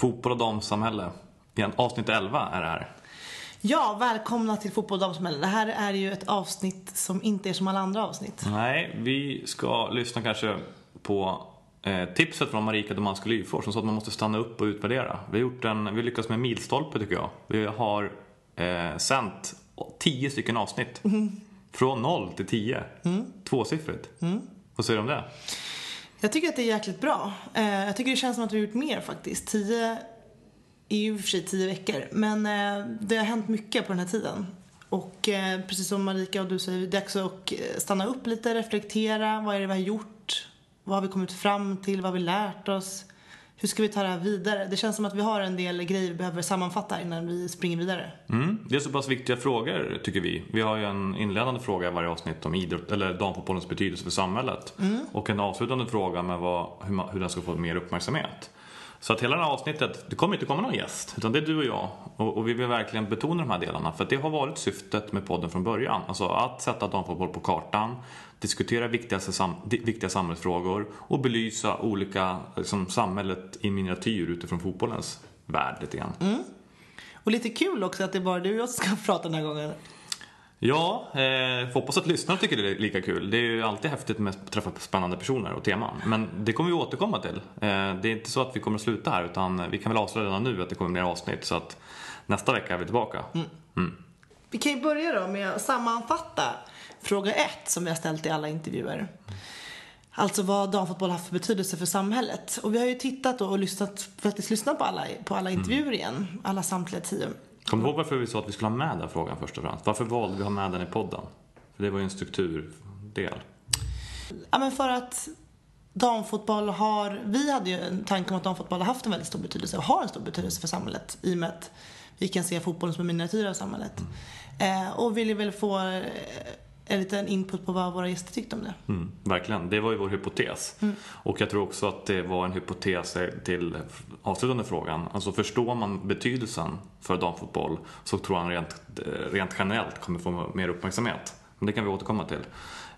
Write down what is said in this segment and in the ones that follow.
Fotboll och damsamhälle. Igen, avsnitt 11 är det här. Ja, välkomna till Fotboll och damsamhälle. Det här är ju ett avsnitt som inte är som alla andra avsnitt. Nej, vi ska lyssna kanske på eh, tipset från Marika Domanski Lyfors som sa att man måste stanna upp och utvärdera. Vi har, gjort en, vi har lyckats med en milstolpe tycker jag. Vi har eh, sänt 10 stycken avsnitt. Från 0 till 10. Tvåsiffrigt. Vad säger du om det? Jag tycker att det är jäkligt bra. Eh, jag tycker det känns som att vi har gjort mer faktiskt. Tio är ju i och för sig tio veckor. Men eh, det har hänt mycket på den här tiden. Och eh, precis som Marika och du säger, det är dags att eh, stanna upp lite, reflektera. Vad är det vi har gjort? Vad har vi kommit fram till? Vad har vi lärt oss? Hur ska vi ta det här vidare? Det känns som att vi har en del grejer vi behöver sammanfatta innan vi springer vidare. Mm, det är så pass viktiga frågor tycker vi. Vi har ju en inledande fråga i varje avsnitt om idrott, eller damfotbollens betydelse för samhället. Och en avslutande fråga med vad, hur, man, hur den ska få mer uppmärksamhet. Så att hela det här avsnittet, det kommer inte komma någon gäst, utan det är du och jag. Och, och vi vill verkligen betona de här delarna, för att det har varit syftet med podden från början. Alltså att sätta damfotboll på kartan, diskutera sam, viktiga samhällsfrågor och belysa olika, liksom, samhället i miniatyr utifrån fotbollens värld lite grann. Mm. Och lite kul också att det är bara du och jag som ska prata den här gången. Ja, eh, hoppas att lyssnarna tycker det är lika kul. Det är ju alltid häftigt med att träffa spännande personer och teman. Men det kommer vi återkomma till. Eh, det är inte så att vi kommer att sluta här utan vi kan väl avslöja redan nu att det kommer mer avsnitt så att nästa vecka är vi tillbaka. Vi kan ju börja då med att sammanfatta fråga ett som vi har ställt i alla intervjuer. Alltså vad damfotboll haft för betydelse för samhället. Och vi har ju tittat och lyssnat, faktiskt lyssnat på alla, på alla intervjuer igen. Alla samtliga tio. Kommer du ihåg varför vi sa att vi skulle ha med den frågan först och främst? Varför valde vi att ha med den i podden? För det var ju en strukturdel. Ja men för att damfotboll har, vi hade ju en tanke om att damfotboll har haft en väldigt stor betydelse och har en stor betydelse för samhället. I och med att vi kan se fotbollen som en miniatyr av samhället. Eh, och ville väl få en liten input på vad våra gäster tyckte om det. Mm, verkligen, det var ju vår hypotes. Och jag tror också att det var en hypotes till avslutande frågan. Alltså förstår man betydelsen för damfotboll så tror jag rent, rent generellt kommer få mer uppmärksamhet. Men det kan vi återkomma till.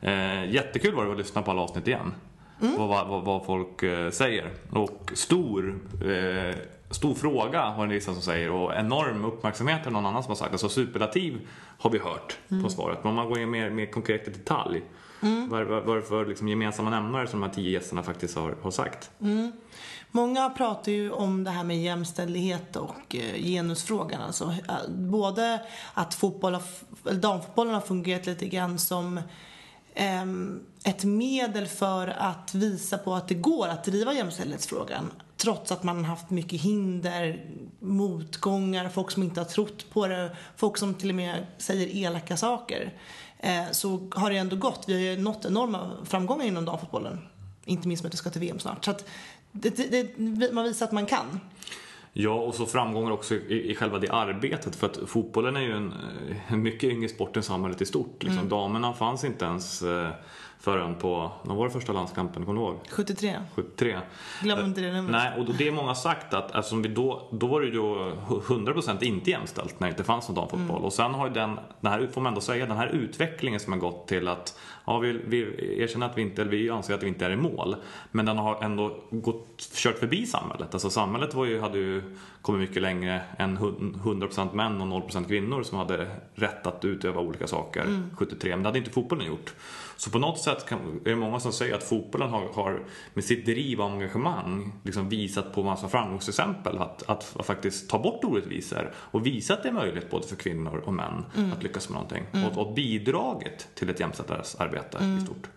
Eh, jättekul var det att lyssna på alla avsnitt igen. Vad, vad, vad folk eh, säger. Och stor, eh, stor fråga har en vissa som säger och enorm uppmärksamhet är någon annan som har sagt. Alltså superlativ har vi hört på svaret. Men om man går in mer, mer konkret i detalj. Vad vad- är det för liksom, gemensamma nämnare som de här tio gästerna faktiskt har, har sagt? Många pratar ju om det här med jämställdhet och eh, genusfrågan. Alltså, eh, både att fotboll har, damfotbollen har fungerat lite grann som ehm, ett medel för att visa på att det går att driva jämställdhetsfrågan. Trots att man har haft mycket hinder, motgångar, folk som inte har trott på det, folk som till och med säger elaka saker. Eh, så har det ändå gått. Vi har ju nått enorma framgångar inom damfotbollen. Inte minst med att det ska till VM snart. Så att det, det, det, man visar att man kan. Ja, och så framgångar också i, i själva det arbetet. För att fotbollen är ju en, en mycket yngre sport än samhället i stort. Liksom. Damerna fanns inte ens eh, förrän på, när var det första landskampen, kommer du ihåg? 73. 73. Glöm inte det numret. Nej, och då, det är många sagt att eftersom vi då, då var det ju då 100% inte jämställt när det inte fanns någon damfotboll. Mm. Och sen har ju den, den här, får man ändå säga, den här utvecklingen som har gått till att ja, vi, vi erkänner att vi inte, eller vi anser att vi inte är i mål. Men den har ändå gått, kört förbi samhället. Alltså samhället var ju, hade ju kommit mycket längre än 100% män och 0% kvinnor som hade rätt att utöva olika saker 73. Men det hade inte fotbollen gjort. Så på något sätt kan, är det många som säger att fotbollen har, har med sitt driv och engagemang liksom visat på massa framgångsexempel att, att, att, faktiskt ta bort orättvisor och visa att det är möjligt både för kvinnor och män att lyckas med någonting. Och, och bidragit till ett jämställt arbete i stort.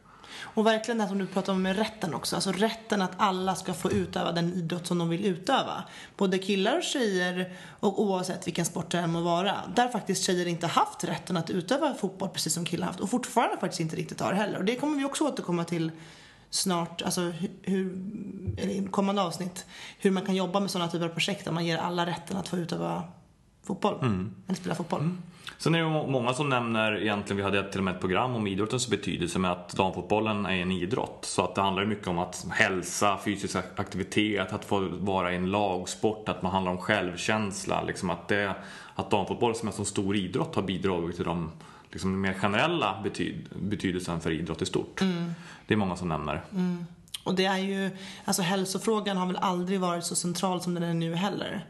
Och verkligen det som du pratar om med rätten också. Alltså rätten att alla ska få utöva den idrott som de vill utöva. Både killar och tjejer och oavsett vilken sport det än må vara. Där faktiskt tjejer inte haft rätten att utöva fotboll precis som killar haft. Och fortfarande faktiskt inte riktigt har heller. Och det kommer vi också återkomma till snart, alltså hur, i kommande avsnitt. Hur man kan jobba med sådana typer av projekt där man ger alla rätten att få utöva fotboll. Eller spela fotboll. Sen är det må- många som nämner, egentligen vi hade till och med ett program om idrottens betydelse med att damfotbollen är en idrott. Så att det handlar mycket om att hälsa, fysisk aktivitet, att få vara i en lagsport, att man handlar om självkänsla. Liksom att, det, att damfotboll som är en så stor idrott har bidragit till de liksom, mer generella betyd, betydelsen för idrott i stort. Det är många som nämner. Och det är ju, alltså hälsofrågan har väl aldrig varit så central som den är nu heller.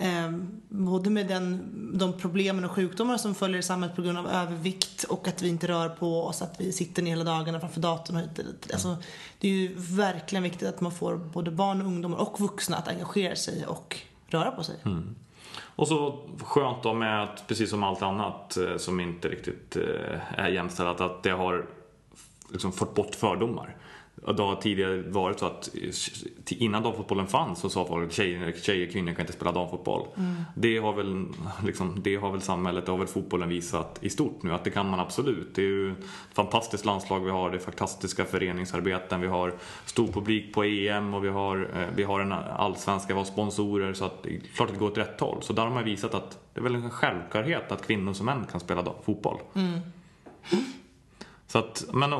Eh, både med den, de problemen och sjukdomar som följer i samhället på grund av övervikt och att vi inte rör på oss, att vi sitter ner hela dagarna framför datorn och hit och dit. Alltså, det är ju verkligen viktigt att man får både barn och ungdomar och vuxna att engagera sig och röra på sig. Och så skönt då med att, precis som allt annat eh, som inte riktigt eh, är jämställt, att det har liksom fått bort fördomar. Och Det har tidigare varit så att innan damfotbollen fanns så sa folk att tjejer, tjejer kvinnor kan inte spela damfotboll. Det, har väl, liksom, det har väl samhället, det har väl fotbollen visat i stort nu att det kan man absolut. Det är ju ett fantastiskt landslag vi har, det är fantastiska föreningsarbeten, vi har stor publik på EM och vi har, eh, vi har en allsvenska, vi har sponsorer så att det är klart att det går åt rätt håll. Så där har man visat att det är väl en självklarhet att kvinnor som män kan spela fotboll. Så att, men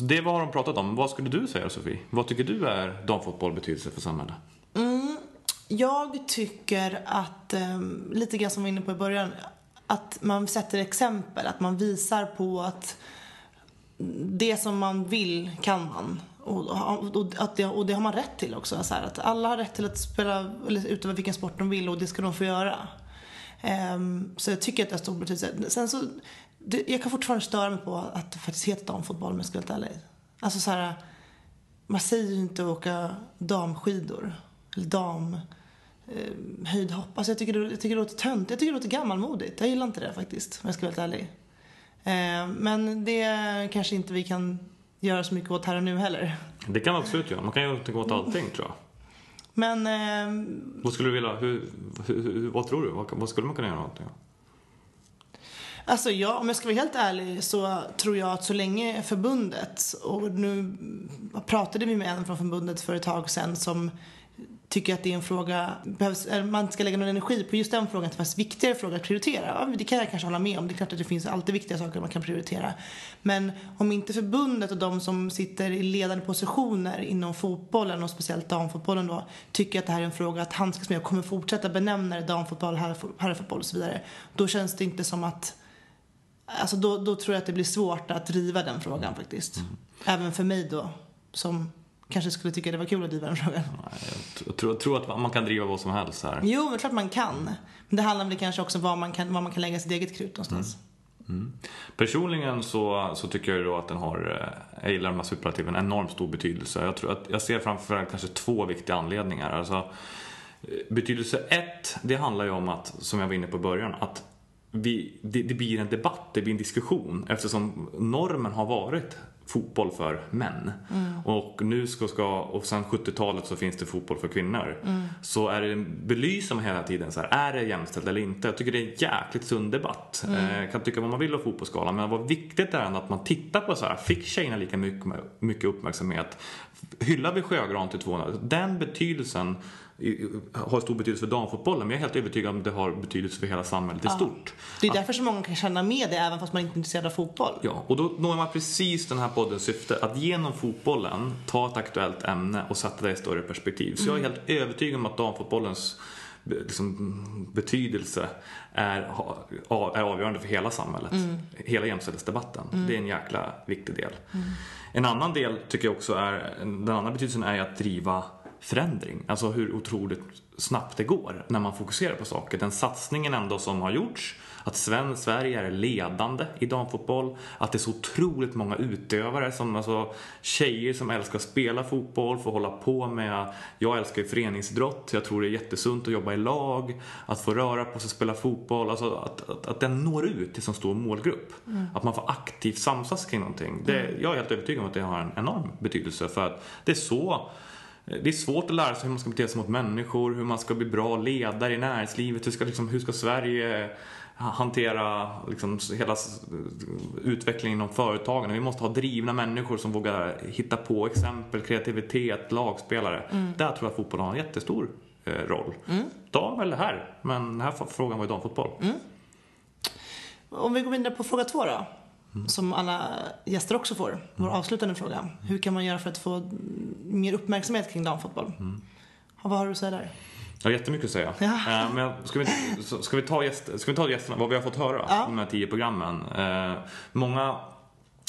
det var de pratat om. Vad skulle du säga Sofie? Vad tycker du är damfotboll betydelse för samhället? Mm, jag tycker att, ehm, lite grann som vi var inne på i början, att man sätter exempel, att man visar på att det som man vill kan man. Och, och, att det, och det har man rätt till också. Så här, att alla har rätt till att spela eller utöva vilken sport de vill och det ska de få göra. Um, så jag tycker att det har stor betydelse. Sen så, det, jag kan fortfarande störa mig på att det faktiskt heter damfotboll om jag ska vara helt ärlig. Alltså så här, man säger ju inte åka damskidor. Eller dam eh, höjdhopp. Alltså jag tycker, det, jag tycker det låter tönt. Jag tycker det låter gammalmodigt. Jag gillar inte det faktiskt, om jag ska vara helt ärlig. Eh, men det kanske inte vi kan göra så mycket åt här och nu heller. Det kan man absolut göra. Man kan ju inte gå åt allting tror jag. Men eh, Vad skulle du vilja, hur, hur, hur, vad tror du? Vad, vad skulle man kunna göra åt det? Alltså ja, om jag ska vara helt ärlig så tror jag att så länge förbundet, och nu pratade vi med en från förbundet för ett tag sedan som tycker att det är en fråga, behövs, eh, man ska lägga någon energi på just den frågan, att det fanns viktigare frågor att prioritera. Ja, det kan jag kanske hålla med om. Det är klart att det finns alltid viktiga saker man kan prioritera. Men om inte förbundet och de som sitter i ledande positioner inom fotbollen och speciellt damfotbollen då tycker att det här är en fråga att handskas med och kommer fortsätta benämna det damfotboll, herrfotboll och så vidare. Då känns det inte som att Alltså då, då tror jag att det blir svårt att driva den frågan faktiskt. Även för mig då, som kanske skulle tycka det var kul att driva den frågan. Jag tror, jag tror att man kan driva vad som helst här. Jo, men klart man kan. Men det handlar väl kanske också om var man kan, var man kan lägga sitt eget krut någonstans. Personligen så, så tycker jag då att den har, eh, jag gillar de här superlativen, enormt stor betydelse. Jag, tror att, jag ser framför allt kanske två viktiga anledningar. Alltså, eh, betydelse ett, det handlar ju om att, som jag var inne på i början, att vi, det, det blir en debatt, det blir en diskussion eftersom normen har varit fotboll för män. Och nu ska, ska och sen 70-talet så finns det fotboll för kvinnor. Så är det, belyser man hela tiden så här, är det jämställt eller inte? Jag tycker det är en jäkligt sund debatt. Eh, kan tycka vad man vill om fotbollsskalan men vad viktigt är ändå att man tittar på så här, fick tjejerna lika mycket, mycket uppmärksamhet? Hyllar vi Sjögran till 200? Den betydelsen har stor betydelse för damfotbollen, men jag är helt övertygad om att det har betydelse för hela samhället i stort. Det är därför så många kan känna med det även fast man inte är intresserad av fotboll. Ja, och då når man precis den här poddens syfte, att genom fotbollen ta ett aktuellt ämne och sätta det i större perspektiv. Så jag är helt övertygad om att damfotbollens liksom, betydelse är, är avgörande för hela samhället. Mm. Hela jämställdhetsdebatten. Mm. Det är en jäkla viktig del. Mm. En annan del tycker jag också är, den andra betydelsen är att driva förändring. Alltså hur otroligt snabbt det går när man fokuserar på saker. Den satsningen ändå som har gjorts att Sverige är ledande i damfotboll, att det är så otroligt många utövare, som, alltså, tjejer som älskar att spela fotboll, får hålla på med, jag älskar ju föreningsidrott, jag tror det är jättesunt att jobba i lag, att få röra på sig och spela fotboll, alltså att, att, att den når ut till så stor målgrupp. Mm. Att man får aktivt samsas kring någonting. Det, mm. jag är helt övertygad om att det har en enorm betydelse för att det är så det är svårt att lära sig hur man ska bete sig mot människor, hur man ska bli bra ledare i näringslivet, hur ska, liksom, hur ska Sverige hantera liksom, hela utvecklingen inom företagen. Vi måste ha drivna människor som vågar hitta på exempel, kreativitet, lagspelare. Mm. Där tror jag fotbollen har en jättestor eh, roll. Mm. Dam eller här, men den här frågan var ju damfotboll. Mm. Om vi går vidare på fråga två då. Mm. Som alla gäster också får, vår mm. avslutande fråga. Hur kan man göra för att få mer uppmärksamhet kring damfotboll? Mm. Vad har du att säga där? Jag har jättemycket att säga. Ja. Eh, men ska vi, ska, vi ta gäster, ska vi ta gästerna, vad vi har fått höra ja. de här tio programmen. Eh, många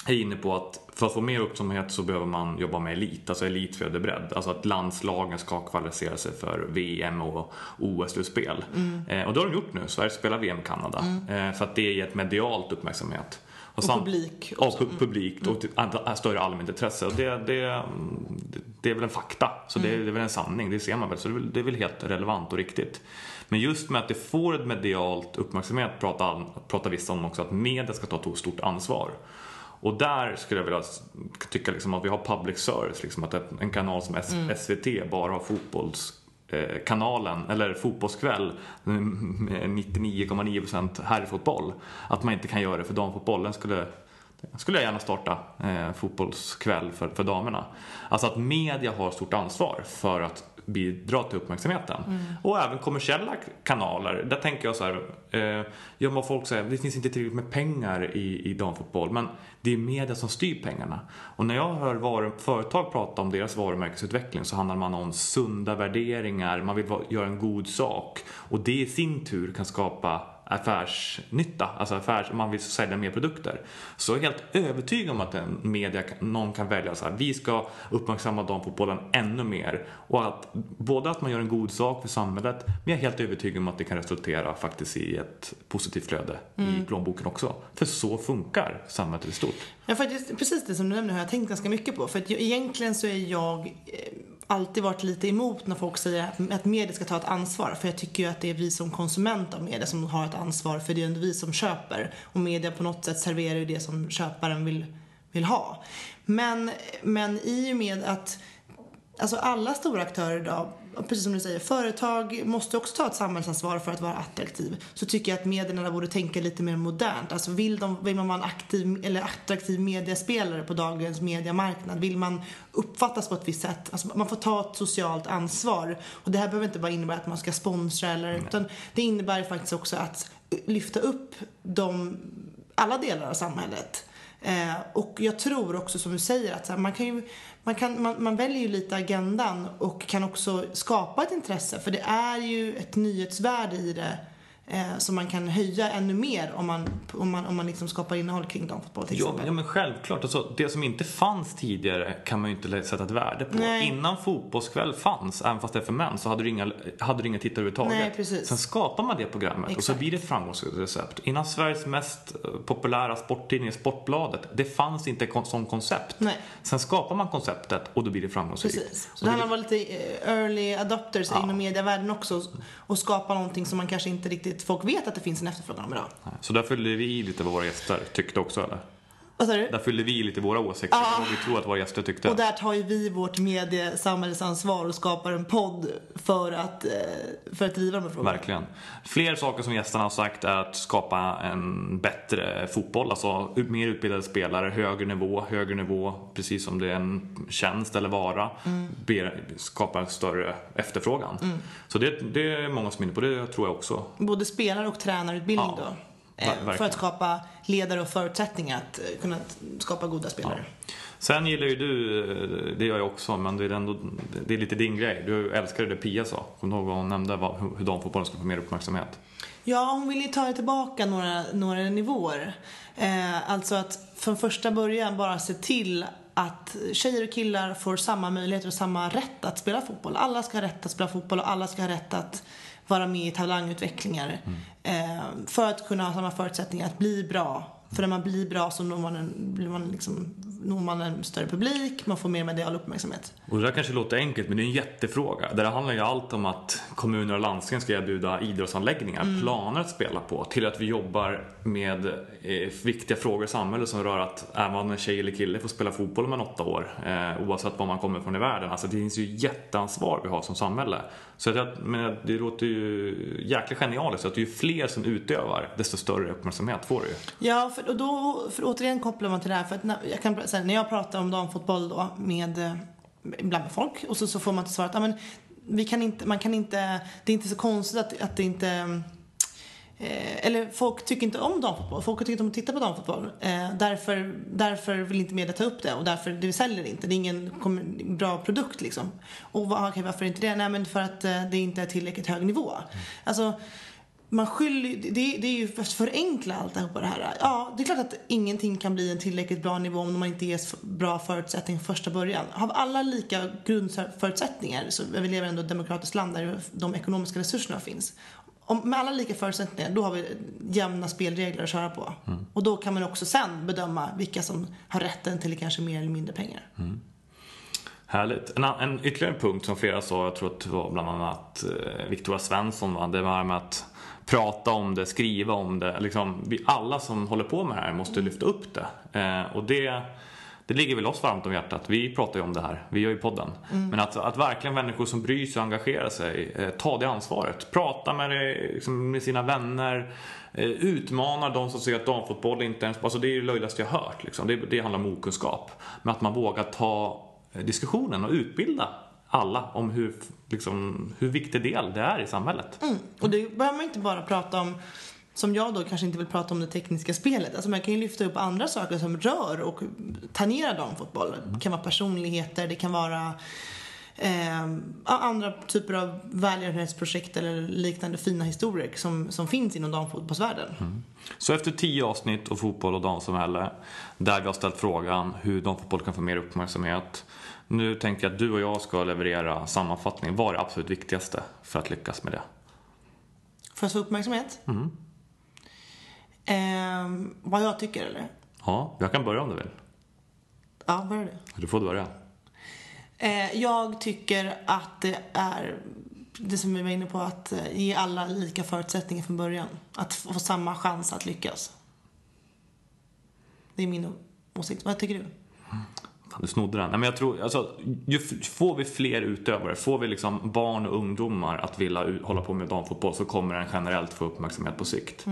är inne på att för att få mer uppmärksamhet så behöver man jobba med elit, alltså elit för bredd. Alltså att landslagen ska kvalificera sig för VM och OS-slutspel. Mm. Eh, och det har de gjort nu. Sverige spelar VM Kanada. Mm. För att det ger ett medialt uppmärksamhet. Och, och publik. Också. Och publik och mm. större allmänt intresse. Och det, det, det är väl en fakta, så det, mm. det är väl en sanning, det ser man väl. Så det är, väl, det är väl helt relevant och riktigt. Men just med att det får ett medialt uppmärksamhet pratar, pratar vissa om också att media ska ta ett stort ansvar. Och där skulle jag vilja tycka liksom att vi har public service, liksom att en kanal som SVT mm. bara har fotbolls Eh, kanalen, eller Fotbollskväll 99,9% herrfotboll. Att man inte kan göra det för damfotbollen skulle skulle jag gärna starta eh, fotbollskväll för, för damerna. Alltså att media har stort ansvar för att bidra till uppmärksamheten. Mm. Och även kommersiella kanaler. Där tänker jag så här, eh, ja vad folk säger, det finns inte tillräckligt med pengar i, i damfotboll. Men det är media som styr pengarna. Och när jag hör var, företag prata om deras varumärkesutveckling så handlar man om sunda värderingar, man vill göra en god sak. Och det i sin tur kan skapa affärsnytta, alltså affärs, man vill sälja mer produkter. Så jag är helt övertygad om att en media, någon kan välja så här, vi ska uppmärksamma damfotbollen ännu mer. Och att både att man gör en god sak för samhället, men jag är helt övertygad om att det kan resultera faktiskt i ett positivt flöde mm. i plånboken också. För så funkar samhället i stort. Ja, faktiskt, precis det som du nämner har jag tänkt ganska mycket på. För att egentligen så är jag eh, alltid varit lite emot när folk säger att media ska ta ett ansvar. För jag tycker ju att det är vi som konsumenter av media som har ett ansvar. För det är ändå vi som köper. Och media på något sätt serverar ju det som köparen vill, vill ha. Men, men i och med att alltså alla stora aktörer idag precis som du säger, företag måste också ta ett samhällsansvar för att vara attraktiv. Så tycker jag att medierna borde tänka lite mer modernt. Alltså vill, de, vill man vara en aktiv eller attraktiv mediespelare på dagens mediemarknad? Vill man uppfattas på ett visst sätt? Alltså man får ta ett socialt ansvar. Och det här behöver inte bara innebära att man ska sponsra eller, utan det innebär faktiskt också att lyfta upp de, alla delar av samhället. Eh, och jag tror också som du säger att här, man kan ju man, kan, man, man, väljer ju lite agendan och kan också skapa ett intresse för det är ju ett nyhetsvärde i det eh, som man kan höja ännu mer om man, om man, om man liksom skapar innehåll kring damfotboll till exempel. Ja, men självklart. Alltså, det som inte fanns tidigare kan man ju inte sätta ett värde på. Nej. Innan Fotbollskväll fanns, även fast det är för män, så hade du inga, hade du inga tittare överhuvudtaget. Nej, precis. Sen skapar man det programmet Exakt. och så blir det ett framgångsrecept. Innan Sveriges mest eh, populära sporttidning, Sportbladet, det fanns inte ett sånt koncept. Nej. Sen skapar man konceptet och då blir det framgångsrikt. Precis. Så det handlar om att vara lite eh, early adopters ja. inom medievärlden också och skapa någonting som man kanske inte riktigt folk vet att det finns en efterfrågan om idag. Så där fyllde vi i lite vad våra gäster tyckte också eller? Vad sa du? Där fyllde vi lite våra åsikter Ja. och vad vi tror att våra gäster tyckte. Och där tar ju vi vårt mediesamhällsansvar och skapar en podd för att, eh, för att driva de här frågorna. Verkligen. Fler saker som gästerna har sagt är att skapa en bättre fotboll. Alltså mer utbildade spelare, högre nivå, högre nivå, precis som det är en tjänst eller vara. Ber, skapa en större efterfrågan. Så det, det är många som är inne på det, tror jag också. Både spelar och tränarutbildning Ja, då. Eh, för verkligen. att skapa ledare och förutsättningar att eh, kunna skapa goda spelare. Sen gillar ju du, eh, det gör jag också, men det är, ändå, det är lite din grej. Du älskar det Pia sa. Kommer du ihåg vad hon nämnde, hur damfotbollen ska få mer uppmärksamhet? Ja, hon vill ju ta det tillbaka några, några nivåer. Eh, alltså att från första början bara se till att tjejer och killar får samma möjligheter och samma rätt att spela fotboll. Alla ska ha rätt att spela fotboll och alla ska ha rätt att vara med i talangutvecklingar. Eh, för att kunna ha samma förutsättningar att bli bra. För när man blir bra så når man en, blir man liksom, når man en större publik, man får mer medial uppmärksamhet. Och det där kanske låter enkelt, men det är en jättefråga. Det där handlar ju allt om att kommuner och landsting ska erbjuda idrottsanläggningar, planer att spela på, till att vi jobbar med eh, viktiga frågor i samhället som rör att man en tjej eller kille får spela fotboll om man är åtta år, eh, oavsett var man kommer från i världen. Alltså det finns ju jätteansvar vi har som samhälle. Så att jag, men det låter ju jäkla genialiskt, att ju fler som utövar, desto större uppmärksamhet får du ju. Ja, för, och då, för återigen kopplar man till det här. För att när, jag kan, här, när jag pratar om damfotboll då med, eh, ibland med folk och så, så får man till svar att ah, men, vi kan inte, man kan inte, det är inte så konstigt att, att det inte mm, Eh, eller folk tycker inte om damfotboll. Folk tycker inte om att titta på damfotboll. Eh, därför, därför vill inte media ta upp det och därför det säljer inte. Det är ingen bra produkt liksom. Och vad, okej, varför inte det? Nej men för att eh, det inte är tillräckligt hög nivå. Alltså, man skyller, det, det är ju för att förenkla allt det här. Ja, det är klart att ingenting kan bli en tillräckligt bra nivå om man inte ges bra förutsättningar från första början. Har alla lika grundförutsättningar, så vi lever ändå i ett demokratiskt land där de ekonomiska resurserna finns. Om, med alla lika förutsättningar, då har vi jämna spelregler att köra på. Och då kan man också sen bedöma vilka som har rätten till kanske mer eller mindre pengar. Härligt. En, en ytterligare punkt som flera sa, jag tror att det var bland annat eh, Victoria Svensson, va? det var med att prata om det, skriva om det. Liksom, vi, alla som håller på med det här måste lyfta upp det. Eh, och det, det ligger väl oss varmt om hjärtat. Vi pratar ju om det här, vi gör ju podden. Men att, att verkligen människor som bryr sig och engagerar sig, eh, ta det ansvaret. Prata med, det, liksom, med sina vänner. Eh, utmana de som säger att damfotboll inte ens... Alltså det är det löjligaste jag hört. Liksom. Det, det handlar om okunskap. Men att man vågar ta eh, diskussionen och utbilda alla om hur, liksom, hur viktig del det är i samhället. Mm. Och det behöver man inte bara prata om som jag då kanske inte vill prata om det tekniska spelet. Alltså man kan ju lyfta upp andra saker som rör och tangerar damfotboll. Det kan vara personligheter, det kan vara eh, andra typer av välgörenhetsprojekt eller liknande fina historier som, som finns inom damfotbollsvärlden. Så efter tio avsnitt av fotboll och damsamhälle där vi har ställt frågan hur damfotboll kan få mer uppmärksamhet. Nu tänker jag att du och jag ska leverera sammanfattning. Vad är det absolut viktigaste för att lyckas med det? För att få uppmärksamhet. Eh, vad jag tycker eller? Ja, jag kan börja om du vill. Ja, börja du. Du får börja. Eh, jag tycker att det är det som vi var inne på, att eh, ge alla lika förutsättningar från början. Att få samma chans att lyckas. Det är min åsikt. Vad tycker du? Fan, du snodde den. Nej, men jag tror, alltså, ju, får vi fler utövare, får vi liksom barn och ungdomar att vilja hålla på med damfotboll så kommer den generellt få uppmärksamhet på sikt.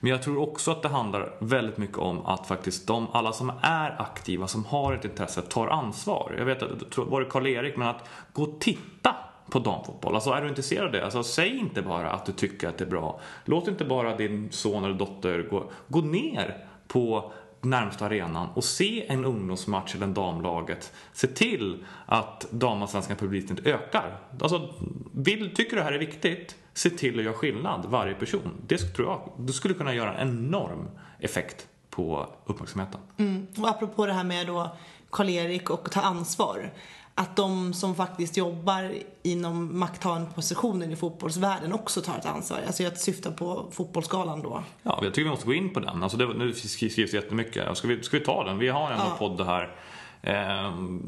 Men jag tror också att det handlar väldigt mycket om att faktiskt de, alla som är aktiva, som har ett intresse, tar ansvar. Jag vet att, var det Karl-Erik, men att gå och titta på damfotboll. Alltså är du intresserad av det, alltså, säg inte bara att du tycker att det är bra. Låt inte bara din son eller dotter gå, gå ner på närmsta arenan och se en ungdomsmatch eller en damlaget. Se till att damallsvenskan publiken ökar. Alltså, vill, tycker du det här är viktigt, se till att göra skillnad, varje person. Det tror jag du skulle kunna göra en enorm effekt på uppmärksamheten. Mm. Och apropå det här med då Karl-Erik och ta ansvar. Att de som faktiskt jobbar inom makthavande positioner i fotbollsvärlden också tar ett ansvar. Alltså jag syftar på fotbollsskalan då. Ja, jag tycker vi måste gå in på den. Alltså det, nu skrivs det jättemycket. Ska vi, ska vi ta den? Vi har en Ja. podd här. Ehm,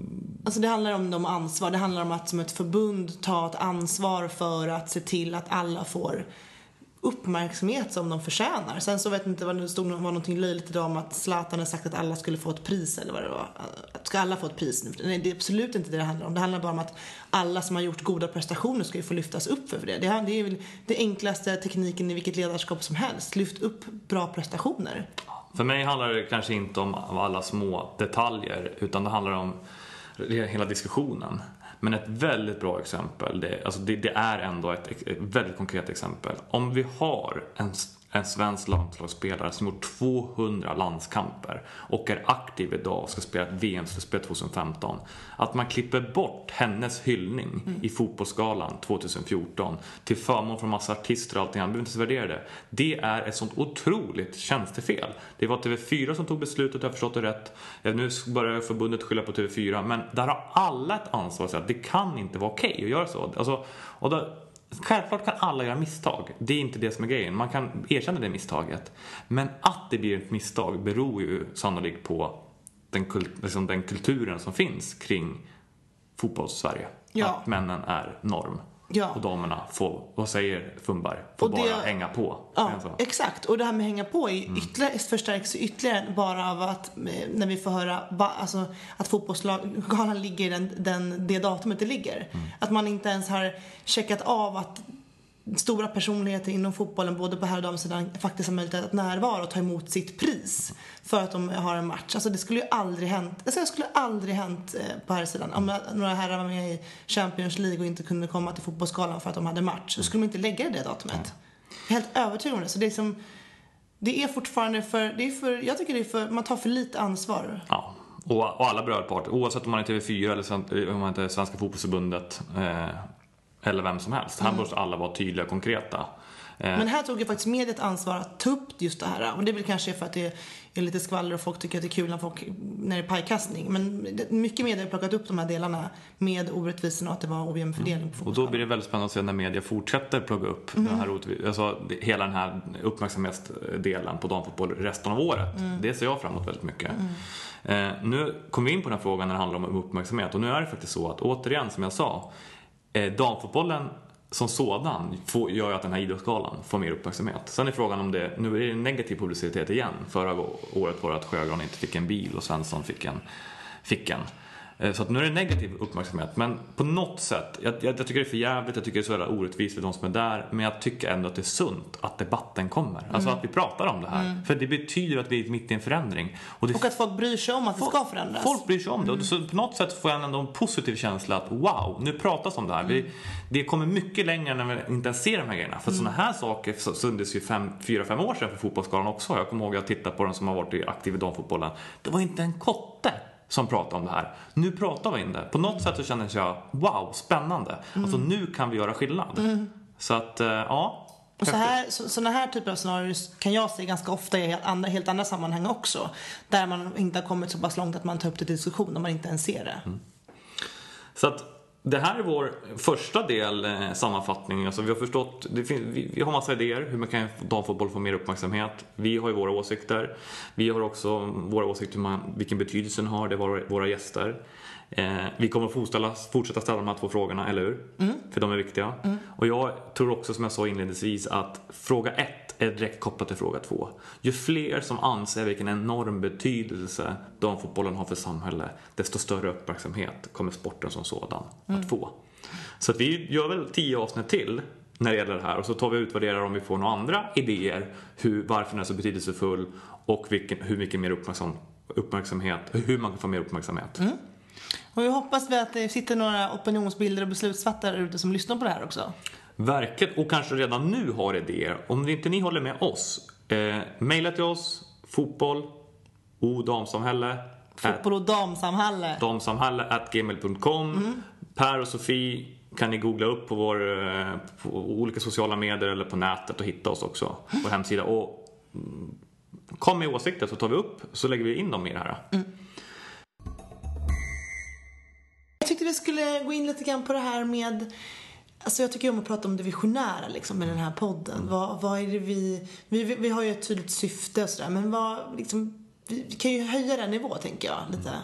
Alltså det handlar om de ansvar. Det handlar om att som ett förbund ta ett ansvar för att se till att alla får uppmärksamhet som de förtjänar. Sen så vet jag inte vad det stod var någonting löjligt idag om att Zlatan har sagt att alla skulle få ett pris eller vad det var. Att ska alla få ett pris nu? Nej, det är absolut inte det det handlar om. Det handlar bara om att alla som har gjort goda prestationer ska ju få lyftas upp för det. Det, här, det är väl den enklaste tekniken i vilket ledarskap som helst. Lyft upp bra prestationer. För mig handlar det kanske inte om alla små detaljer utan det handlar om hela diskussionen. Men ett väldigt bra exempel, det, alltså det, det är ändå ett, ett, väldigt konkret exempel. Om vi har en en svensk landslagsspelare som gjort 200 landskamper och är aktiv idag och ska spela ett VM-slutspel 2015. Att man klipper bort hennes hyllning mm. i Fotbollsgalan 2014 till förmån för en massa artister och allting annat, behöver inte värdera det. Det är ett sånt otroligt tjänstefel. Det var TV4 som tog beslutet, jag har förstått det rätt. Nu börjar förbundet skylla på TV4, men där har alla ett ansvar att det kan inte vara okej okay att göra så. Alltså, och då, Självklart kan alla göra misstag. Det är inte det som är grejen. Man kan erkänna det misstaget. Men att det blir ett misstag beror ju sannolikt på den, kult, liksom den kulturen som finns kring fotbolls-Sverige. Ja. Att männen är norm. Ja. Och damerna får, vad säger Fumbar, får och det, bara hänga på. Ja, exakt. Och det här med hänga på är mm. ytterligare, förstärks ytterligare bara av att när vi får höra alltså, att fotbollsgalan ligger den, den, det datumet det ligger. Mm. Att man inte ens har checkat av att stora personligheter inom fotbollen, både på herr och damsidan, faktiskt har möjlighet att närvara och ta emot sitt pris för att de har en match. Alltså det skulle ju aldrig hänt, alltså det skulle aldrig hänt eh, på herrsidan. Om några herrar var med i Champions League och inte kunde komma till fotbollsgalan för att de hade match, så skulle de inte lägga det, det datumet. Jag är helt övertygad om det. Så det är som, det är fortfarande för, det är för, jag tycker det är för, man tar för lite ansvar. Ja. Och, alla berörda parter, oavsett om man är TV4 eller om man är Svenska Fotbollförbundet eh, eller vem som helst. Här mm. måste alla vara tydliga och konkreta. Eh, Men här tog ju faktiskt media ett ansvar att ta upp just det här. Och det är väl kanske för att det är lite skvaller och folk tycker att det är kul när, folk, när det är pajkastning. Men mycket media har plockat upp de här delarna med orättvisorna och att det var ojämn fördelning på Och då blir det väldigt spännande att se när media fortsätter plocka upp mm. den här, alltså, hela den här uppmärksamhetsdelen på damfotboll resten av året. Mm. Det ser jag fram emot väldigt mycket. Mm. Eh, nu kommer vi in på den här frågan när det handlar om uppmärksamhet och nu är det faktiskt så att återigen som jag sa eh, damfotbollen som sådan får, gör ju att den här idrottsgalan får mer uppmärksamhet. Sen är frågan om det, nu är det negativ publicitet igen. Förra året var det att Sjögran inte fick en bil och Svensson fick en. Fick en. Eh, så att nu är det negativ uppmärksamhet. Men på något sätt, jag, jag, jag tycker det är för jävligt, jag tycker det är så jävla orättvist för de som är där. Men jag tycker ändå att det är sunt att debatten kommer. Mm. Alltså att vi pratar om det här. Mm. För det betyder att vi är mitt i en förändring. Och, det, och att folk bryr sig om att folk, det ska förändras. Folk bryr sig om det. Mm. Så på något sätt får jag ändå en positiv känsla att wow, nu pratas om det här. Vi, mm. det kommer mycket längre när vi inte ens ser de här grejerna. För mm. sådana här saker sändes ju fem, fyra, fem år sedan för Fotbollsgalan också. Jag kommer ihåg att jag tittade på den som har varit aktiv i damfotbollen. Det var inte en kotte som pratade om det här. Nu pratar vi in det. På något sätt så känner jag, wow, spännande. Mm. Alltså nu kan vi göra skillnad. Mm. Så att, eh, ja. Och så här, så, såna här typer av scenarier kan jag se ganska ofta i helt andra, helt andra sammanhang också. Där man inte har kommit så pass långt att man tar upp det till diskussion och man inte ens ser det. Mm. Så att det här är vår första del eh, sammanfattning. Alltså vi har förstått, finns, vi, vi, har massa idéer hur man kan damfotboll få mer uppmärksamhet. Vi har ju våra åsikter. Vi har också våra åsikter hur man, vilken betydelse den har. Det är våra gäster. Eh, vi kommer fortsätta, fortsätta ställa de här två frågorna, eller hur? Mm. För de är viktiga. Mm. Och jag tror också, som jag sa inledningsvis, att fråga ett är direkt kopplat till fråga två. Ju fler som anser vilken enorm betydelse damfotbollen har för samhället, desto större uppmärksamhet kommer sporten som sådan mm. att få. Så att vi gör väl tio avsnitt till när det gäller det här och så tar vi och utvärderar om vi får några andra idéer hur, varför den är så betydelsefull och vilken, hur mycket mer uppmärksam, uppmärksamhet, hur man kan få mer uppmärksamhet. Mm. Och vi hoppas att det sitter några opinionsbilder och beslutsfattare ute som lyssnar på det här också. Verket och kanske redan nu har idéer. Om inte ni håller med oss, eh, mejla till oss, fotboll, o damsamhälle. Fotboll och damsamhälle. Damsamhälle at gmail.com. Mm. Per och Sofie kan ni googla upp på, vår, eh, på olika sociala medier eller på nätet och hitta oss också på hemsida. Och mm, kom med åsikter så tar vi upp så lägger vi in dem i det här. Mm. Vi skulle gå in lite grann på det här med Alltså jag tycker om att prata om det visionära liksom med den här podden. Mm. Vad, vad är det vi, vi, vi har ju ett tydligt syfte och sådär men vad, liksom, vi kan ju höja den nivå tänker jag lite. Mm.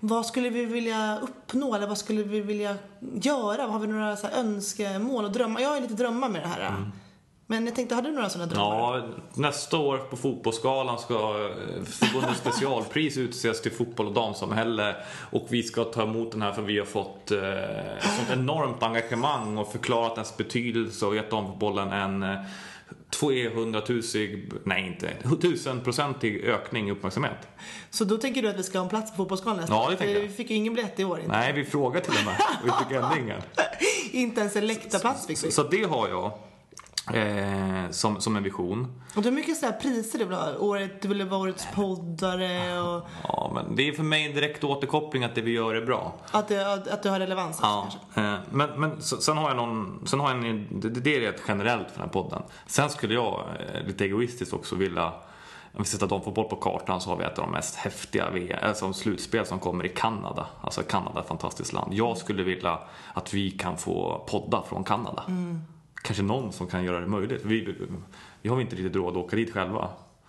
Vad skulle vi vilja uppnå eller vad skulle vi vilja göra? Har vi några så önskemål och drömmar? Jag har lite drömmar med det här. Mm. Men jag tänkte, har du några sådana drömmar? Ja, nästa år på Fotbollsgalan ska eh, förbundets specialpris utses till fotboll och damsamhälle. Och vi ska ta emot den här för vi har fått eh, sånt enormt engagemang och förklarat dess betydelse och gett damfotbollen en eh, 200 000, nej inte, 1000-procentig ökning i uppmärksamhet. Så då tänker du att vi ska ha en plats på Fotbollsgalan nästa Ja, det tänker jag. Vi fick ju ingen biljett i år inte. Nej, vi frågade till och med. Vi fick ändå ingen. Inte ens en läktarplats fick vi. Så det har jag eh, som, som en vision. Och du har mycket här priser du vill ha. Året, du ville vara årets poddare och Ja, men det är för mig en direkt återkoppling att det vi gör är bra. att, det, att, att du har relevans Ja, kanske. eh, men, men så- sen har jag någon, sen har jag en, det, det är rätt generellt för den här podden. Sen skulle jag eh, lite egoistiskt också vilja om vi sätter damfotboll på kartan så har vi ett av de mest häftiga VM, alltså slutspel som kommer i Kanada. Alltså Kanada är ett fantastiskt land. Jag skulle vilja att vi kan få podda från Kanada. Kanske någon som kan göra det möjligt. Vi, vi har inte riktigt råd att åka dit själva.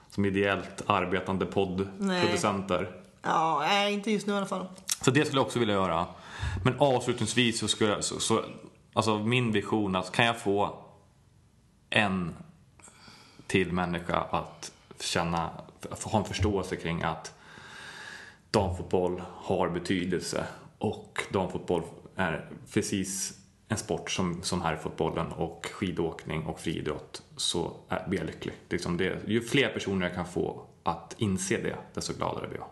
Som ideellt arbetande poddproducenter. Ja, nej, inte just nu i alla fall. Så det skulle jag också vilja göra. Men avslutningsvis så skulle jag, så, så, alltså min vision att kan jag få en till människa att känna, ha en förståelse kring att damfotboll har betydelse och damfotboll är precis en sport som, som herrfotbollen och skidåkning och friidrott så är, blir jag lycklig. Liksom det, ju fler personer jag kan få att inse det, desto gladare blir jag.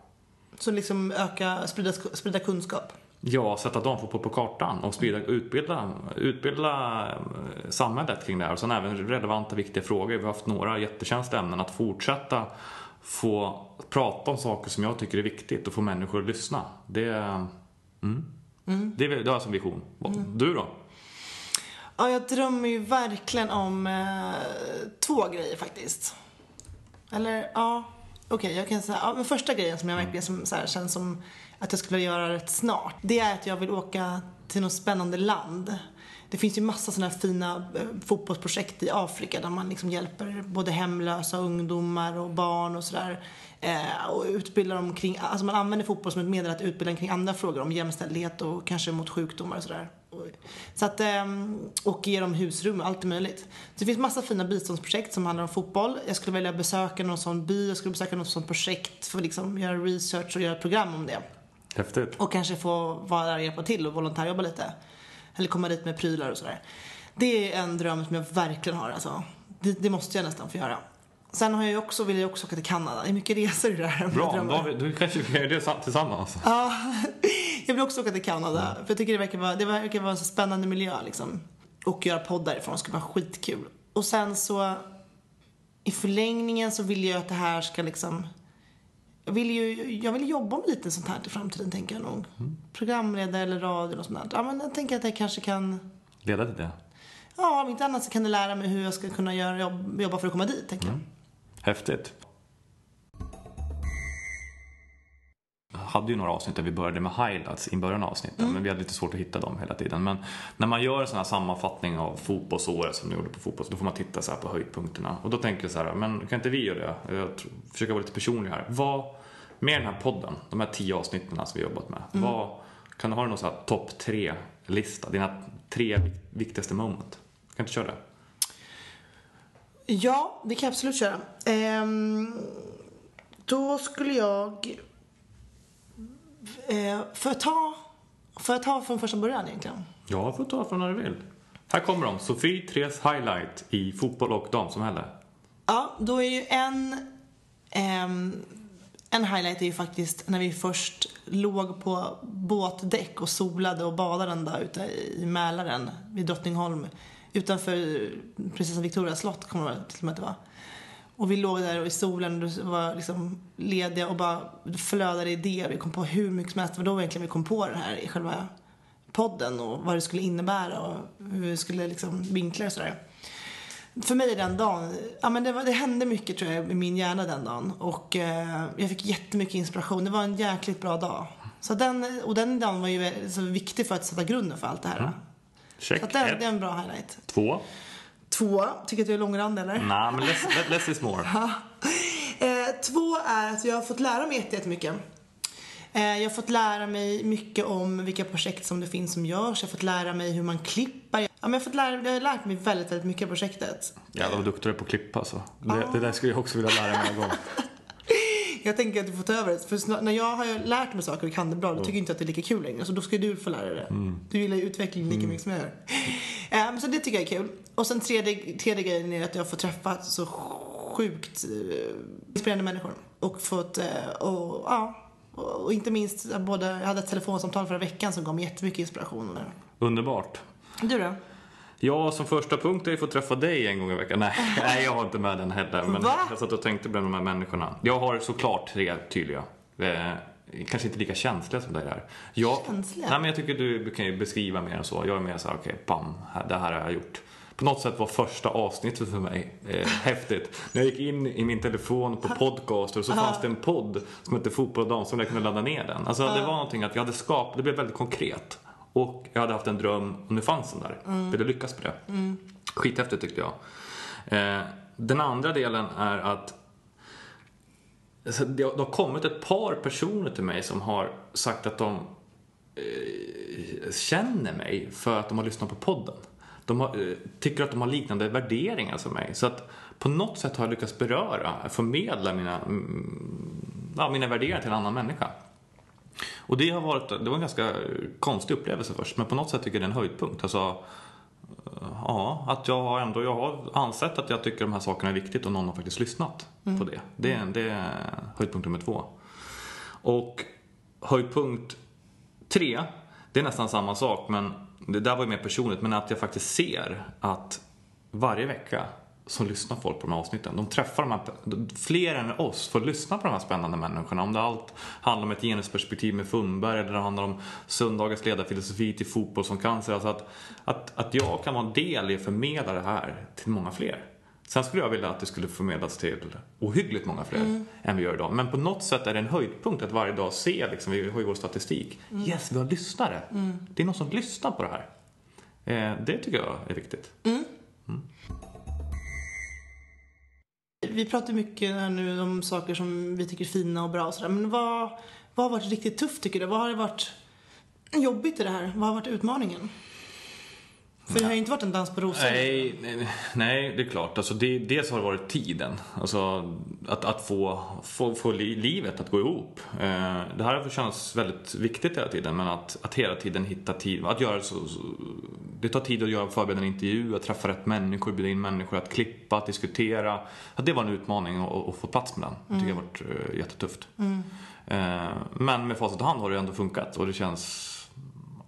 Så liksom öka, sprida, sprida kunskap. Ja, sätta damfotboll på kartan och sprida, utbilda, utbilda eh, samhället kring det här. Och sen även relevanta, viktiga frågor. Vi har haft några jättekänsliga ämnen. Att fortsätta få prata om saker som jag tycker är viktigt och få människor att lyssna. Det, mm. det, är, väl- det har jag som vision. Du då? Ja, jag drömmer ju verkligen om eh, två grejer faktiskt. Eller, ja. Okej, jag kan säga, ja, men första grejen som jag verkligen som, så här, känns som att jag skulle vilja göra rätt snart. Det är att jag vill åka till något spännande land. Det finns ju massa sådana här fina eh, fotbollsprojekt i Afrika där man liksom hjälper både hemlösa ungdomar och barn och sådär. Eh, och utbildar dem kring, alltså man använder fotboll som ett medel att utbilda kring andra frågor om jämställdhet och kanske mot sjukdomar och sådär. Så att, ehm, och ge dem husrum och allt möjligt. Så det finns massa fina biståndsprojekt som handlar om fotboll. Jag skulle vilja besöka någon sån by, jag skulle besöka något sånt projekt för att liksom göra research och göra program om det. Häftigt. Och kanske få vara där och hjälpa till och volontärjobba lite. Eller komma dit med prylar och sådär. Det är en dröm som jag verkligen har alltså. Det, det måste jag nästan få göra. Sen har jag ju också, vill jag också åka till Kanada. Det är mycket resor i det här. Bra, då, då kanske vi kan göra det sam- tillsammans. Ja, jag vill också åka till Kanada. För jag tycker det verkar vara, det verkar vara en så spännande miljö liksom. Och göra podd därifrån, det ska vara skitkul. Och sen så, i förlängningen så vill jag att det här ska liksom jag vill ju jag vill jobba med lite sånt här i framtiden tänker jag nog. Programledare eller radio och sånt där. Ja men jag tänker att jag kanske kan, Leda till det. ja om inte annat så kan det lära mig hur jag ska kunna göra, jobb, jobba för att komma dit tänker jag. Häftigt. Hade ju några avsnitt där vi började med highlights i början av avsnitten men vi hade lite svårt att hitta dem hela tiden. Men när man gör en sån här sammanfattning av fotbollsåret som ni gjorde på fotboll då får man titta så på höjdpunkterna. Och då tänker jag så här, men kan inte vi göra det? Jag tror, försöker vara lite personlig här. Vad, med den här podden, de här tio avsnitten som vi jobbat med. Vad, kan du ha någon sån här topp tre-lista? Dina tre vik- viktigaste moment? Kan du inte köra det? Ja, det kan jag absolut köra. Ehm, då skulle jag... Eh, får jag ta... Får jag ta från första början egentligen? Ja, får ta från när du vill. Här kommer de. Sofie Tres highlight i fotboll och damsamhälle. Ja, då är ju en... ehm, en highlight är ju faktiskt när vi först låg på båtdäck och solade och badade en dag ute i Mälaren vid Drottningholm. Utanför prinsessan Victorias slott kommer det till och med att det var. Och vi låg där i solen och var liksom lediga och bara flödade idéer. Vi kom på hur mycket som helst. Det var då egentligen vi kom på det här i själva podden och vad det skulle innebära och hur vi skulle liksom vinkla det och sådär. För mig den dagen, ja men det, var, det hände mycket tror jag i min hjärna den dagen. Och eh, jag fick jättemycket inspiration. Det var en jäkligt bra dag. Så den, och den dagen var ju så viktig för att sätta grunden för allt det här. Mm. Check. Så den, det är en bra highlight. Två. Två, tycker att du är långrandig eller? Nej, men less, less is more. Eh, två är att jag har fått lära mig jätte- jättemycket. Eh, jag har fått lära mig mycket om vilka projekt som det finns som görs. Jag har fått lära mig hur man klippar. Ja, men jag, har fått lära, jag har lärt mig väldigt, väldigt mycket av projektet. Jävlar vad duktig du är på att klippa alltså. Det, det där skulle jag också vilja lära mig någon gång. Jag tänker att du får ta över det. För när jag har lärt mig saker och kan det bra, då tycker jag inte att det är lika kul längre. Så då ska du få lära dig det. Du gillar ju utveckling lika mycket som jag gör. Um, så det tycker jag är kul. Och sen tredje, tredje grejen är att jag får träffa så sjukt uh, inspirerande människor. Och fått, uh, och, ja, och, och inte minst, både, jag hade ett telefonsamtal förra veckan som gav mig jättemycket inspiration. Underbart. Du då? Ja, som första punkt är att få träffa dig en gång i veckan. Nej, nej jag har inte med den heller. Men Va? jag satt och tänkte på de här människorna. Jag har såklart tre tydliga. Eh, kanske inte lika känsliga som dig är. Jag, Känsliga? Nej, men jag tycker du, kan ju beskriva mer än så. Jag är mer så här, okej, bam, här, det här har jag gjort. På något sätt var första avsnittet för mig eh, häftigt. När jag gick in i min telefon på podcaster så fanns det en podd som hette Fotboll och dam som jag kunde ladda ner den. Alltså det var någonting att jag hade skapat, det blev väldigt konkret. Och jag hade haft en dröm och nu fanns den där. Mm. Ville lyckas med det. Skithäftigt tyckte jag. Eh, den andra delen är att alltså, det, har, det har kommit ett par personer till mig som har sagt att de eh, känner mig för att de har lyssnat på podden. De har, eh, tycker att de har liknande värderingar som mig. Så att på något sätt har jag lyckats beröra, förmedla mina, mm, ja, mina värderingar till en annan människa. Och det har varit, det var en ganska konstig upplevelse först, men på något sätt tycker jag det är en höjdpunkt. Alltså, ja, att jag har ändå, jag har ansett att jag tycker de här sakerna är viktigt och någon har faktiskt lyssnat på det. Det är, det är höjdpunkt nummer två. Och höjdpunkt tre, det är nästan samma sak, men det där var ju mer personligt, men att jag faktiskt ser att varje vecka så lyssnar folk på de här avsnitten. De träffar de här, fler än oss får lyssna på de här spännande människorna. Om det allt handlar om ett genusperspektiv med Fundberg eller det handlar om söndagens ledarfilosofi till fotboll som cancer. Alltså att, att, att jag kan vara en del i att förmedla det här till många fler. Sen skulle jag vilja att det skulle förmedlas till ohyggligt många fler än vi gör idag. Men på något sätt är det en höjdpunkt att varje dag se, liksom, vi har ju vår statistik, yes, vi har lyssnare. Det är någon som lyssnar på det här. Eh, det tycker jag är viktigt. Vi pratar mycket här nu om saker som vi tycker är fina och bra och sådär. Men vad, vad har varit riktigt tufft tycker du? Vad har varit jobbigt i det här? Vad har varit utmaningen? För det har ju inte varit en dans på rosor. Nej, nej, nej, det är klart. Alltså det, dels har det varit tiden. Alltså att, att få, få, få livet att gå ihop. Eh, det här har känts väldigt viktigt hela tiden. Men att, att hela tiden hitta tid. Att göra så, så, det tar tid att göra förbereda en intervju, att träffa rätt människor, bjuda in människor, att klippa, att diskutera. Att det var en utmaning att, få plats med den. Det tycker jag har varit eh, jättetufft. Eh, men med facit i hand har det ändå funkat och det känns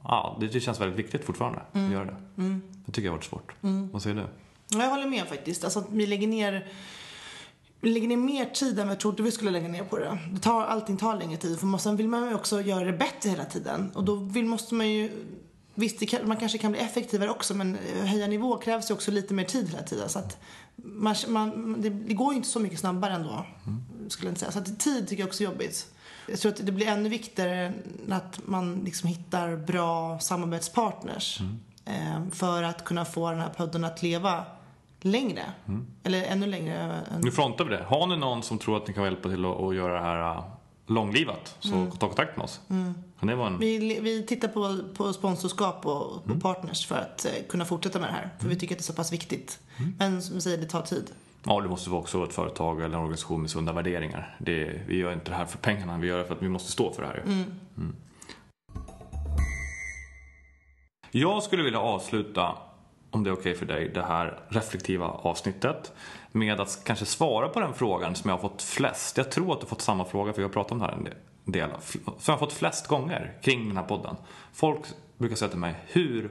Ja, det, känns väldigt viktigt fortfarande att göra det. Det tycker jag har varit svårt. Vad säger du? Ja, Jag håller med faktiskt. Alltså att vi lägger ner vi lägger ner mer tid än vi trodde vi skulle lägga ner på det. det tar, allting tar längre tid. För man- sen vill man ju också göra det bättre hela tiden. Och då vill, måste man ju... Visst, kan, man kanske kan bli effektivare också men eh, höja nivå krävs ju också lite mer tid hela tiden. Så att man, man, det, det går ju inte så mycket snabbare ändå. Skulle jag inte säga. Så att tid tycker jag också är jobbigt. Jag tror att det blir ännu viktigare att man liksom hittar bra samarbetspartners. Eh, för att kunna få den här podden att leva längre. Eller ännu längre. Än, Nu frontar vi det. Har ni någon som tror att ni kan hjälpa till att, att göra det här äh, långlivat så ta kontakt med oss. Kan det vara en... vi, vi tittar på, på sponsorskap och på partners för att eh, kunna fortsätta med det här. För vi tycker att det är så pass viktigt. Men som du säger, det tar tid. Ja, det måste vara också ett företag eller en organisation med sunda värderingar. Det, vi gör inte det här för pengarna, vi gör det för att vi måste stå för det här. ju. Mm. Jag skulle vilja avsluta, om det är okej för dig, det här reflektiva avsnittet med att kanske svara på den frågan som jag har fått flest. Jag tror att du har fått samma fråga, för jag har pratat om det här en del. Som jag har fått flest gånger kring den här podden. Folk brukar säga till mig, hur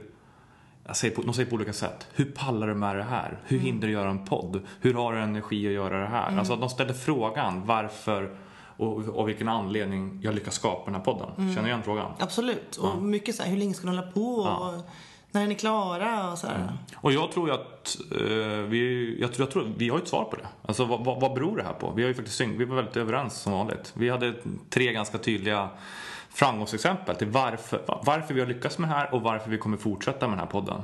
jag säger på, de säger på olika sätt. Hur pallar du med det här? Hur hinner du göra en podd? Hur har du energi att göra det här? Alltså att de ställer frågan varför och av vilken anledning jag lyckas skapa den här podden. Känner du igen frågan? Absolut. Och mycket så här, hur länge ska ni hålla på? Och när är ni klara? Och så här. Och jag tror ju att eh, vi, jag tror, jag tror, vi har ju ett svar på det. Alltså vad, vad, vad beror det här på? Vi har ju faktiskt vi var väldigt överens som vanligt. Vi hade tre ganska tydliga framgångsexempel till varför, varför vi har lyckats med det här och varför vi kommer fortsätta med den här podden.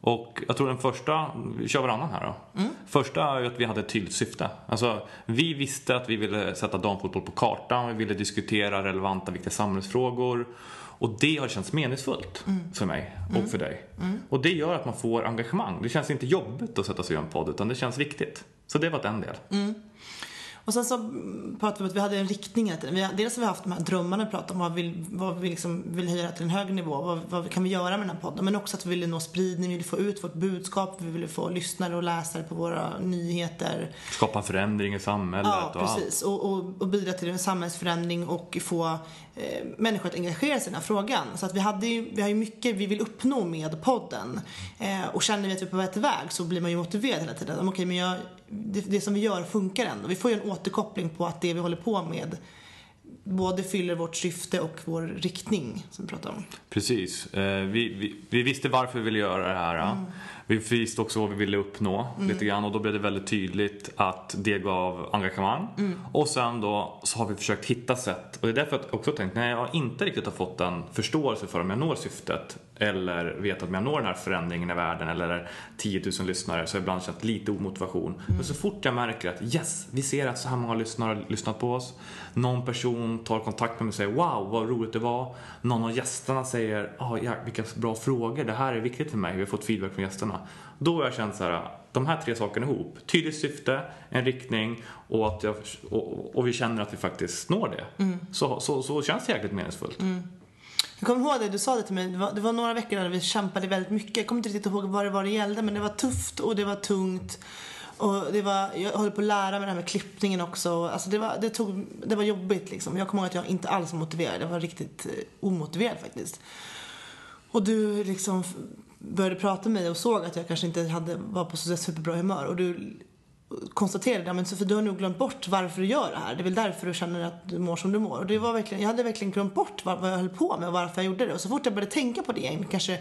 Och jag tror den första, vi kör varannan här då. Mm. Första är att vi hade ett tydligt syfte. Alltså, vi visste att vi ville sätta damfotboll på kartan, vi ville diskutera relevanta, viktiga samhällsfrågor. Och det har känts meningsfullt mm. för mig och mm. för dig. Mm. Och det gör att man får engagemang. Det känns inte jobbigt att sätta sig i en podd, utan det känns viktigt. Så det var en del. Mm. Och sen så pratade vi om att vi hade en riktning Vi har, dels har vi haft de här drömmarna att prata om vad vi, vad vi liksom vill höja till en högre nivå. Vad, vad kan vi göra med den här podden? Men också att vi ville nå spridning, vi ville få ut vårt budskap, vi ville få lyssnare och läsare på våra nyheter. Skapa förändring i samhället. Ja, precis. Och, och, och, bidra till en samhällsförändring och få eh, människor att engagera sig i den här frågan. Så att vi, hade ju, vi har ju mycket vi vill uppnå med podden. Eh, och känner vi att vi är på rätt väg så blir man ju motiverad hela tiden. Okej, okay, men jag, det, det, som vi gör funkar ändå. Vi får ju en återkoppling på att det vi håller på med både fyller vårt syfte och vår riktning som vi pratar om. Precis. Eh, vi, vi, vi, visste varför vi ville göra det här. Mm. Vi visste också vad vi ville uppnå mm. lite grann och då blev det väldigt tydligt att det gav engagemang. Mm. Och sen då så har vi försökt hitta sätt och det är därför jag också tänkt när jag inte riktigt har fått en förståelse för om jag når syftet eller vet att om jag når den här förändringen i världen eller 10 000 lyssnare så har jag ibland känt lite omotivation. Mm. Men så fort jag märker att yes, vi ser att så här många lyssnare har lyssnat på oss. Någon person tar kontakt med mig och säger wow vad roligt det var. Någon av gästerna säger oh, ja, vilka bra frågor, det här är viktigt för mig. Vi har fått feedback från gästerna. Då har jag känt så här, de här tre sakerna ihop. Tydligt syfte, en riktning och, att jag, och, och vi känner att vi faktiskt når det. Mm. Så, så, så känns det jäkligt meningsfullt. Mm. Jag kommer ihåg det, du sa det till mig. Det var, det var, några veckor där vi kämpade väldigt mycket. Jag kommer inte riktigt ihåg vad det var det gällde, men det var tufft och det var tungt. Och det var, jag höll på att lära mig det här med klippningen också. Alltså det, var, det, tog, det var jobbigt liksom. Jag kommer ihåg att jag inte alls var motiverad. Jag var riktigt eh, omotiverad faktiskt. Och du liksom började prata med mig och såg att jag kanske inte hade, var på så superbra humör. Och du konstaterade att Sofie, du har nog glömt bort varför du gör det här. Det är väl därför du känner att du mår som du mår. Och det var verkligen, jag hade verkligen glömt bort vad, vad jag höll på med och varför jag gjorde det. Och så fort jag började tänka på det, kanske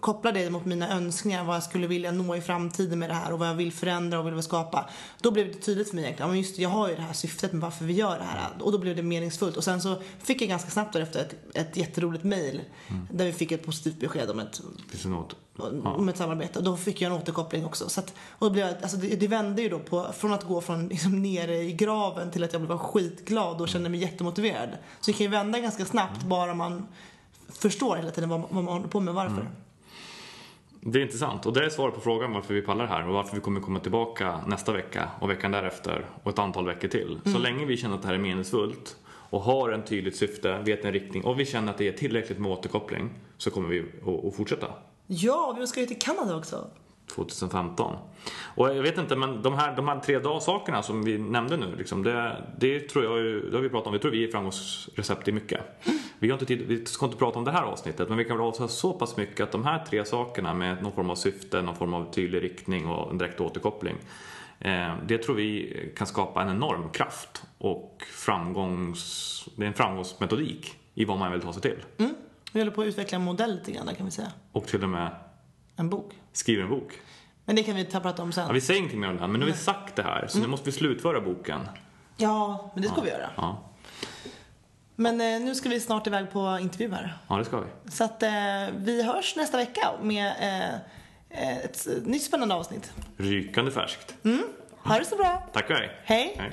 koppla det mot mina önskningar, vad jag skulle vilja nå i framtiden med det här och vad jag vill förändra och vill skapa. Då blev det tydligt för mig egentligen, men just jag har ju det här syftet med varför vi gör det här. Och då blev det meningsfullt. Och sen så fick jag ganska snabbt därefter ett, ett jätteroligt mail mm. där vi fick ett positivt besked om ett om ett samarbete. Då fick jag en återkoppling också. Så att, och då blev jag, alltså det, det vände ju då på, från att gå från liksom nere i graven till att jag blev skitglad och kände mig jättemotiverad. Så det kan ju vända ganska snabbt mm. bara man förstår hela tiden vad, vad man håller på med varför. Mm. Det är intressant och det är svaret på frågan varför vi pallar här och varför vi kommer komma tillbaka nästa vecka och veckan därefter och ett antal veckor till. Mm. Så länge vi känner att det här är meningsfullt och har en tydligt syfte, vet en riktning och vi känner att det är tillräckligt med återkoppling så kommer vi att fortsätta. Ja, vi ska ju till Kanada också. 2015. Och jag vet inte, men de här, de här tre sakerna som vi nämnde nu, liksom, det, det tror jag det har vi pratat om, vi tror vi är framgångsrecept i mycket. Vi, har inte tid, vi ska inte prata om det här avsnittet, men vi kan väl avslöja så pass mycket att de här tre sakerna med någon form av syfte, någon form av tydlig riktning och en direkt återkoppling. Eh, det tror vi kan skapa en enorm kraft och framgångs, det är en framgångsmetodik i vad man vill ta sig till. Mm. Vi håller på att utveckla en modell lite grann kan vi säga. Och till och med en bok. Skriver en bok. Men det kan vi ta prata om sen. Ja, vi säger ingenting mer om det här, men nu har vi sagt det här, så mm. nu måste vi slutföra boken. Ja, men det ska ja. vi göra. Ja. Men eh, nu ska vi snart iväg på intervju här. Ja, det ska vi. Så att eh, vi hörs nästa vecka med eh, ett nytt spännande avsnitt. Rykande färskt. Mm. Ha det så bra. Tack och hej. Hej. hej.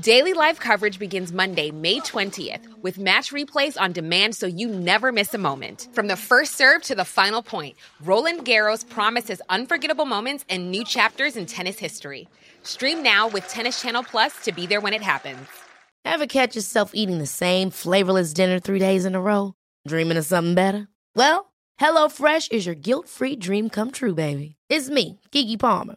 Daily live coverage begins Monday, May 20th, with match replays on demand so you never miss a moment. From the first serve to the final point, Roland Garros promises unforgettable moments and new chapters in tennis history. Stream now with Tennis Channel Plus to be there when it happens. Ever catch yourself eating the same flavorless dinner three days in a row? Dreaming of something better? Well, HelloFresh is your guilt free dream come true, baby. It's me, Gigi Palmer.